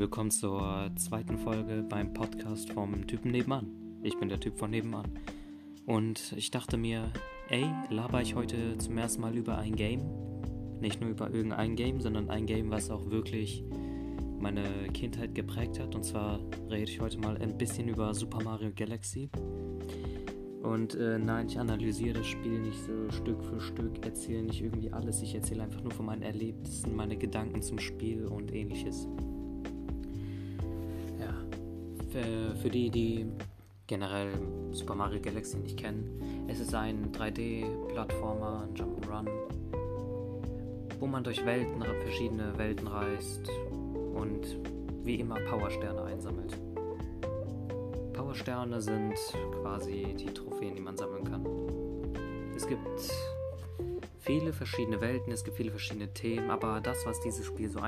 willkommen zur zweiten Folge beim Podcast vom Typen nebenan. Ich bin der Typ von nebenan. Und ich dachte mir, ey, laber ich heute zum ersten Mal über ein Game. Nicht nur über irgendein Game, sondern ein Game, was auch wirklich meine Kindheit geprägt hat. Und zwar rede ich heute mal ein bisschen über Super Mario Galaxy. Und äh, nein, ich analysiere das Spiel nicht so Stück für Stück, erzähle nicht irgendwie alles. Ich erzähle einfach nur von meinen Erlebnissen, meine Gedanken zum Spiel und ähnliches. Für, für die, die generell Super Mario Galaxy nicht kennen, es ist ein 3D-Plattformer, ein Jump'n'Run, wo man durch Welten, verschiedene Welten reist und wie immer Powersterne einsammelt. Powersterne sind quasi die Trophäen, die man sammeln kann. Es gibt viele verschiedene Welten, es gibt viele verschiedene Themen, aber das, was dieses Spiel so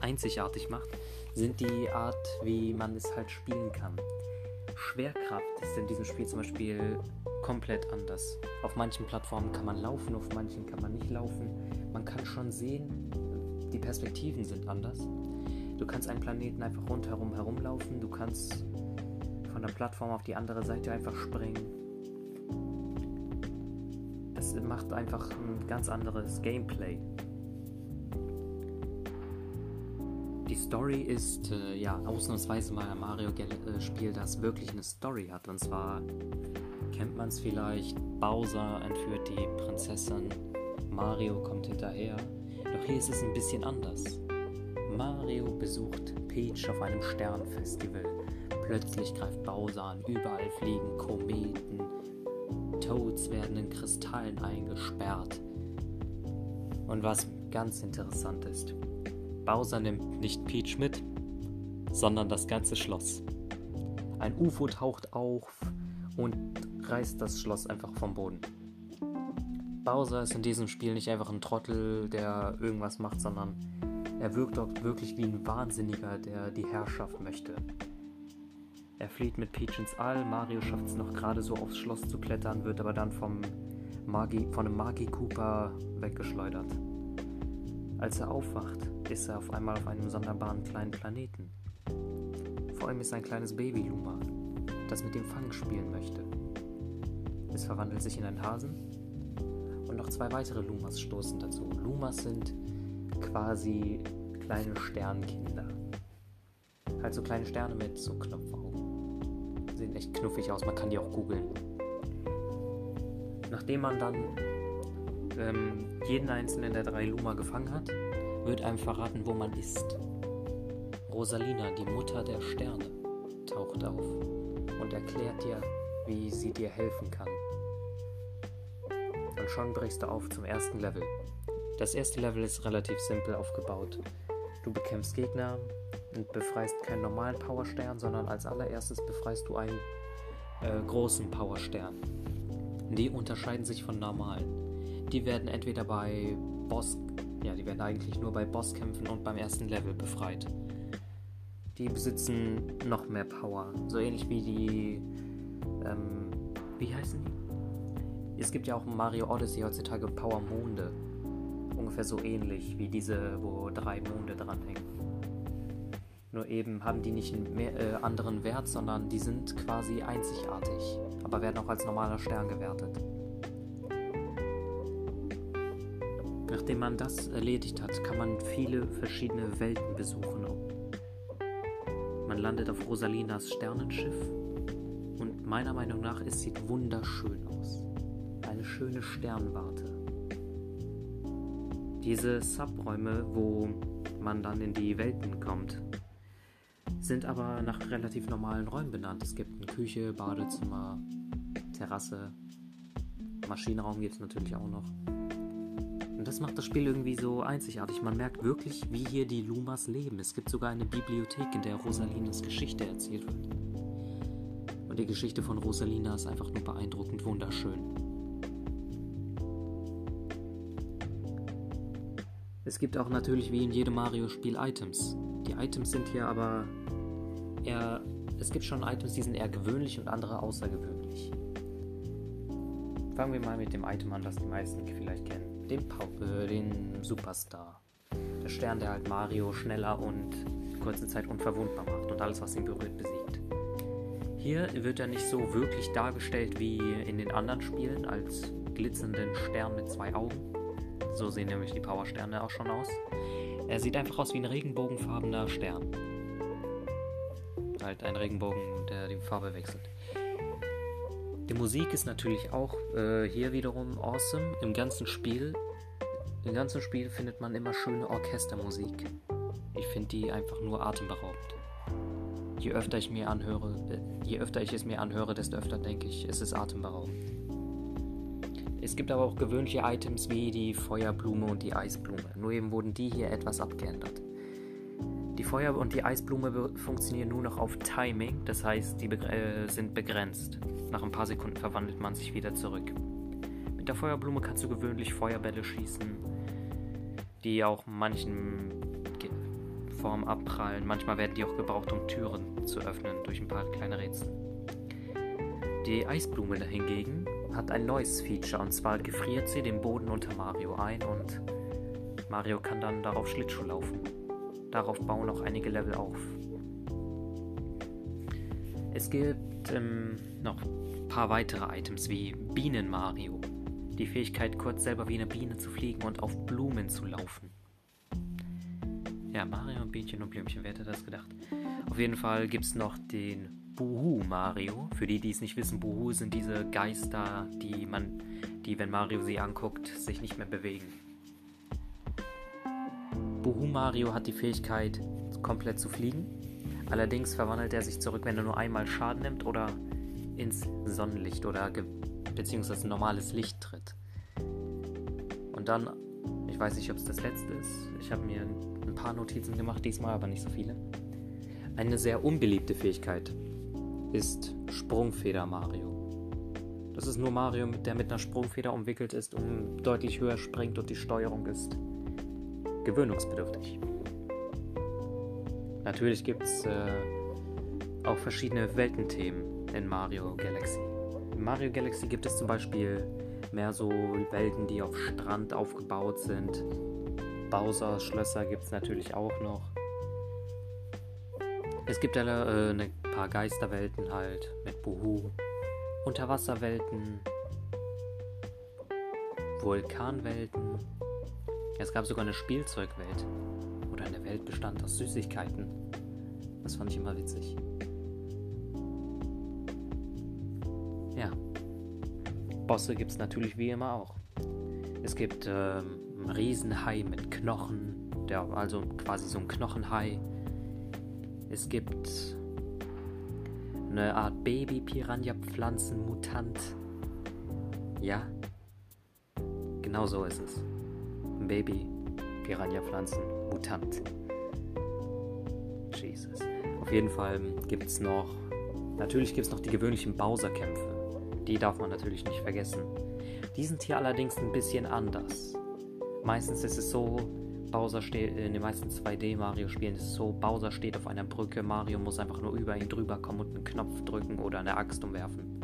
einzigartig macht, sind die Art, wie man es halt spielen kann. Schwerkraft ist in diesem Spiel zum Beispiel komplett anders. Auf manchen Plattformen kann man laufen, auf manchen kann man nicht laufen. Man kann schon sehen, die Perspektiven sind anders. Du kannst einen Planeten einfach rundherum herumlaufen, du kannst von der Plattform auf die andere Seite einfach springen. Es macht einfach ein ganz anderes Gameplay. Story ist äh, ja ausnahmsweise mal ein Mario-Spiel, das wirklich eine Story hat. Und zwar kennt man es vielleicht, Bowser entführt die Prinzessin, Mario kommt hinterher. Doch hier ist es ein bisschen anders. Mario besucht Peach auf einem Sternfestival. Plötzlich greift Bowser an, überall fliegen Kometen, Toads werden in Kristallen eingesperrt. Und was ganz interessant ist, Bowser nimmt nicht Peach mit, sondern das ganze Schloss. Ein UFO taucht auf und reißt das Schloss einfach vom Boden. Bowser ist in diesem Spiel nicht einfach ein Trottel, der irgendwas macht, sondern er wirkt dort wirklich wie ein Wahnsinniger, der die Herrschaft möchte. Er flieht mit Peach ins All, Mario schafft es noch gerade so aufs Schloss zu klettern, wird aber dann vom Magi, von einem Magi-Cooper weggeschleudert. Als er aufwacht, ist er auf einmal auf einem sonderbaren kleinen Planeten. Vor ihm ist ein kleines Baby Luma, das mit dem Fang spielen möchte. Es verwandelt sich in einen Hasen und noch zwei weitere Lumas stoßen dazu. Lumas sind quasi kleine Sternkinder. Halt so kleine Sterne mit so Knopfaugen sehen echt knuffig aus. Man kann die auch googeln. Nachdem man dann ähm, jeden einzelnen der drei Luma gefangen hat, wird einem verraten, wo man ist. Rosalina, die Mutter der Sterne, taucht auf und erklärt dir, wie sie dir helfen kann. Und schon brichst du auf zum ersten Level. Das erste Level ist relativ simpel aufgebaut. Du bekämpfst Gegner, und befreist keinen normalen Powerstern, sondern als allererstes befreist du einen äh, großen Powerstern. Die unterscheiden sich von normalen. Die werden entweder bei Boss, ja, die werden eigentlich nur bei Bosskämpfen und beim ersten Level befreit. Die besitzen noch mehr Power, so ähnlich wie die, ähm, wie heißen die? Es gibt ja auch in Mario Odyssey heutzutage Power Monde. Ungefähr so ähnlich wie diese, wo drei Monde dranhängen. Nur eben haben die nicht einen mehr, äh, anderen Wert, sondern die sind quasi einzigartig, aber werden auch als normaler Stern gewertet. Nachdem man das erledigt hat, kann man viele verschiedene Welten besuchen. Man landet auf Rosalinas Sternenschiff und meiner Meinung nach, es sieht wunderschön aus. Eine schöne Sternwarte. Diese Subräume, wo man dann in die Welten kommt, sind aber nach relativ normalen Räumen benannt. Es gibt eine Küche, Badezimmer, Terrasse, Maschinenraum gibt es natürlich auch noch. Das macht das Spiel irgendwie so einzigartig. Man merkt wirklich, wie hier die Lumas leben. Es gibt sogar eine Bibliothek, in der Rosalinas Geschichte erzählt wird. Und die Geschichte von Rosalina ist einfach nur beeindruckend wunderschön. Es gibt auch natürlich wie in jedem Mario-Spiel Items. Die Items sind hier aber eher, es gibt schon Items, die sind eher gewöhnlich und andere außergewöhnlich. Fangen wir mal mit dem Item an, das die meisten vielleicht kennen. Den, Pau den Superstar. Der Stern, der halt Mario schneller und kurze Zeit unverwundbar macht und alles, was ihn berührt, besiegt. Hier wird er nicht so wirklich dargestellt wie in den anderen Spielen als glitzernden Stern mit zwei Augen. So sehen nämlich die Powersterne auch schon aus. Er sieht einfach aus wie ein regenbogenfarbener Stern. Halt ein Regenbogen, der die Farbe wechselt. Die Musik ist natürlich auch äh, hier wiederum awesome. Im ganzen Spiel, im ganzen Spiel findet man immer schöne Orchestermusik. Ich finde die einfach nur atemberaubend. Je öfter ich mir anhöre, äh, je öfter ich es mir anhöre, desto öfter denke ich, es ist atemberaubend. Es gibt aber auch gewöhnliche Items wie die Feuerblume und die Eisblume. Nur eben wurden die hier etwas abgeändert. Die Feuer- und die Eisblume funktionieren nur noch auf Timing, das heißt, die begr äh, sind begrenzt. Nach ein paar Sekunden verwandelt man sich wieder zurück. Mit der Feuerblume kannst du gewöhnlich Feuerbälle schießen, die auch manchen Formen abprallen. Manchmal werden die auch gebraucht, um Türen zu öffnen durch ein paar kleine Rätsel. Die Eisblume hingegen hat ein neues Feature und zwar gefriert sie den Boden unter Mario ein und Mario kann dann darauf Schlittschuh laufen. Darauf bauen auch einige Level auf. Es gibt ähm, noch ein paar weitere Items wie Bienen Mario. Die Fähigkeit, kurz selber wie eine Biene zu fliegen und auf Blumen zu laufen. Ja, Mario und Bienchen und Blümchen, wer hätte das gedacht? Auf jeden Fall gibt es noch den Buhu Mario. Für die, die es nicht wissen, Buhu sind diese Geister, die man, die, wenn Mario sie anguckt, sich nicht mehr bewegen. Buhu Mario hat die Fähigkeit, komplett zu fliegen. Allerdings verwandelt er sich zurück, wenn er nur einmal Schaden nimmt oder ins Sonnenlicht oder beziehungsweise normales Licht tritt. Und dann, ich weiß nicht, ob es das letzte ist. Ich habe mir ein paar Notizen gemacht, diesmal aber nicht so viele. Eine sehr unbeliebte Fähigkeit ist Sprungfeder Mario. Das ist nur Mario, der mit einer Sprungfeder umwickelt ist und deutlich höher springt und die Steuerung ist gewöhnungsbedürftig. Natürlich gibt es äh, auch verschiedene Weltenthemen in Mario Galaxy. In Mario Galaxy gibt es zum Beispiel mehr so Welten, die auf Strand aufgebaut sind. Bowser Schlösser gibt es natürlich auch noch. Es gibt alle, äh, eine paar Geisterwelten halt mit Buhu, Unterwasserwelten, Vulkanwelten. Es gab sogar eine Spielzeugwelt oder eine Welt bestand aus Süßigkeiten. Das fand ich immer witzig. Ja. Bosse gibt es natürlich wie immer auch. Es gibt ähm, einen Riesenhai mit Knochen, der also quasi so ein Knochenhai. Es gibt eine Art Baby-Piranha-Pflanzen-Mutant. Ja, genau so ist es. Ein Baby-Piranha-Pflanzen-Mutant. Jesus. Auf jeden Fall gibt es noch. Natürlich gibt es noch die gewöhnlichen Bowser-Kämpfe. Die darf man natürlich nicht vergessen. Die sind hier allerdings ein bisschen anders. Meistens ist es so, Bowser steht in den meisten 2D-Mario-Spielen ist es so, Bowser steht auf einer Brücke, Mario muss einfach nur über ihn drüber kommen und einen Knopf drücken oder eine Axt umwerfen.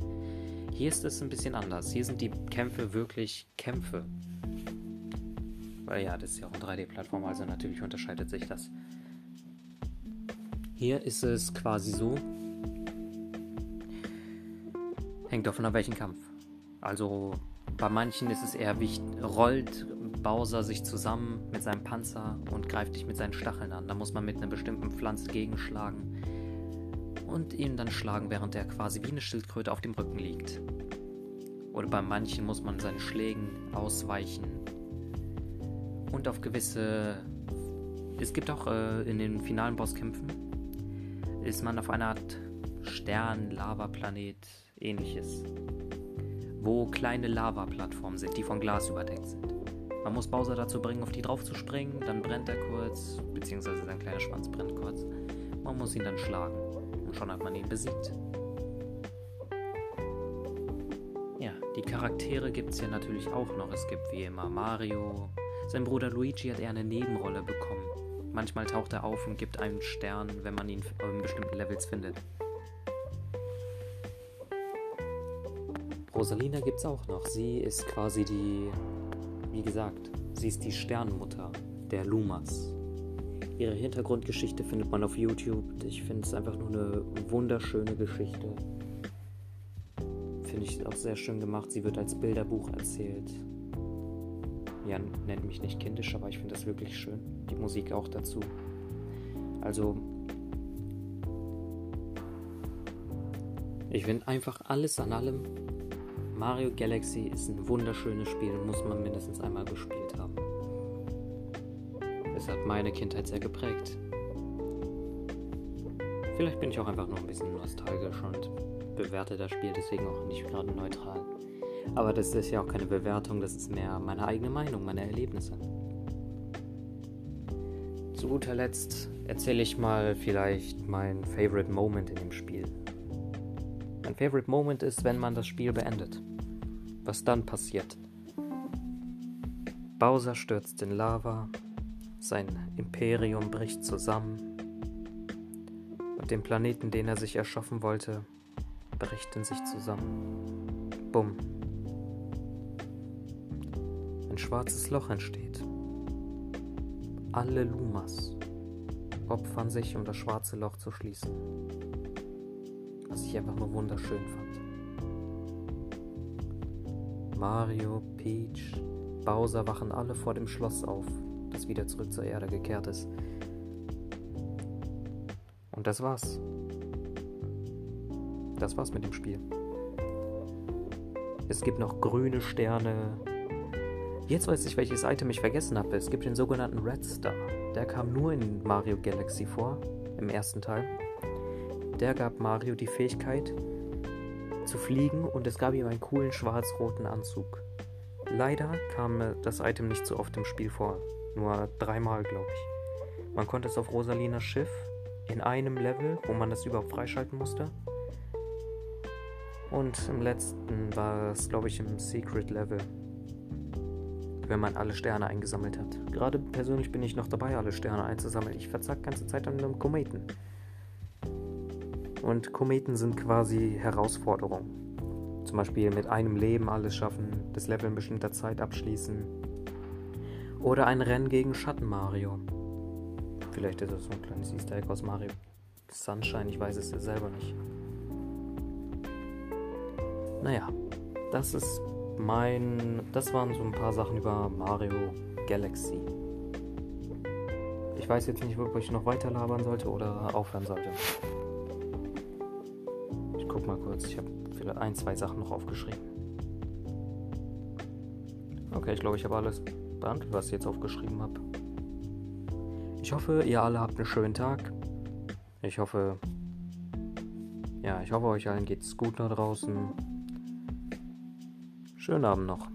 Hier ist es ein bisschen anders. Hier sind die Kämpfe wirklich Kämpfe. Weil ja, das ist ja auch eine 3D-Plattform, also natürlich unterscheidet sich das. Hier ist es quasi so. Hängt davon ab, welchen Kampf. Also bei manchen ist es eher wichtig, rollt Bowser sich zusammen mit seinem Panzer und greift dich mit seinen Stacheln an. Da muss man mit einer bestimmten Pflanze gegenschlagen und ihn dann schlagen, während er quasi wie eine Schildkröte auf dem Rücken liegt. Oder bei manchen muss man seinen Schlägen ausweichen und auf gewisse. Es gibt auch äh, in den finalen Bosskämpfen ist man auf einer Art Stern, Lavaplanet, ähnliches, wo kleine Lavaplattformen sind, die von Glas überdeckt sind. Man muss Bowser dazu bringen, auf die drauf zu springen, dann brennt er kurz, beziehungsweise sein kleiner Schwanz brennt kurz. Man muss ihn dann schlagen und schon hat man ihn besiegt. Ja, die Charaktere gibt es hier natürlich auch noch. Es gibt wie immer Mario. Sein Bruder Luigi hat eher eine Nebenrolle bekommen. Manchmal taucht er auf und gibt einen Stern, wenn man ihn in bestimmten Levels findet. Rosalina gibt es auch noch. Sie ist quasi die wie gesagt, sie ist die Sternmutter der Lumas. Ihre Hintergrundgeschichte findet man auf YouTube. Ich finde es einfach nur eine wunderschöne Geschichte. Finde ich auch sehr schön gemacht. Sie wird als Bilderbuch erzählt. Ja, nennt mich nicht kindisch, aber ich finde das wirklich schön. Die Musik auch dazu. Also, ich finde einfach alles an allem. Mario Galaxy ist ein wunderschönes Spiel, muss man mindestens einmal gespielt haben. Es hat meine Kindheit sehr geprägt. Vielleicht bin ich auch einfach nur ein bisschen nostalgisch und bewerte das Spiel deswegen auch nicht gerade neutral. Aber das ist ja auch keine Bewertung, das ist mehr meine eigene Meinung, meine Erlebnisse. Zu guter Letzt erzähle ich mal vielleicht mein Favorite Moment in dem Spiel. Mein Favorite Moment ist, wenn man das Spiel beendet. Was dann passiert. Bowser stürzt in Lava, sein Imperium bricht zusammen und den Planeten, den er sich erschaffen wollte, bricht in sich zusammen. Bumm. Ein schwarzes Loch entsteht. Alle Lumas opfern sich, um das schwarze Loch zu schließen. Was ich einfach nur wunderschön fand. Mario, Peach, Bowser wachen alle vor dem Schloss auf, das wieder zurück zur Erde gekehrt ist. Und das war's. Das war's mit dem Spiel. Es gibt noch grüne Sterne. Jetzt weiß ich, welches Item ich vergessen habe. Es gibt den sogenannten Red Star. Der kam nur in Mario Galaxy vor, im ersten Teil. Der gab Mario die Fähigkeit zu fliegen und es gab ihm einen coolen schwarz-roten Anzug. Leider kam das Item nicht so oft im Spiel vor. Nur dreimal, glaube ich. Man konnte es auf Rosalinas Schiff in einem Level, wo man das überhaupt freischalten musste. Und im letzten war es, glaube ich, im Secret Level, wenn man alle Sterne eingesammelt hat. Gerade persönlich bin ich noch dabei, alle Sterne einzusammeln. Ich verzack ganze Zeit an einem Kometen. Und Kometen sind quasi Herausforderungen. Zum Beispiel mit einem Leben alles schaffen, das Level in bestimmter Zeit abschließen. Oder ein Rennen gegen Schatten Mario. Vielleicht ist das so ein kleines Easter Egg aus Mario Sunshine, ich weiß es ja selber nicht. Naja, das ist mein. Das waren so ein paar Sachen über Mario Galaxy. Ich weiß jetzt nicht, ob ich noch weiter labern sollte oder aufhören sollte. Ich guck mal kurz, ich habe vielleicht ein, zwei Sachen noch aufgeschrieben. Okay, ich glaube, ich habe alles beantwortet, was ich jetzt aufgeschrieben habe. Ich hoffe, ihr alle habt einen schönen Tag. Ich hoffe, ja, ich hoffe, euch allen geht's gut da draußen. Schönen Abend noch.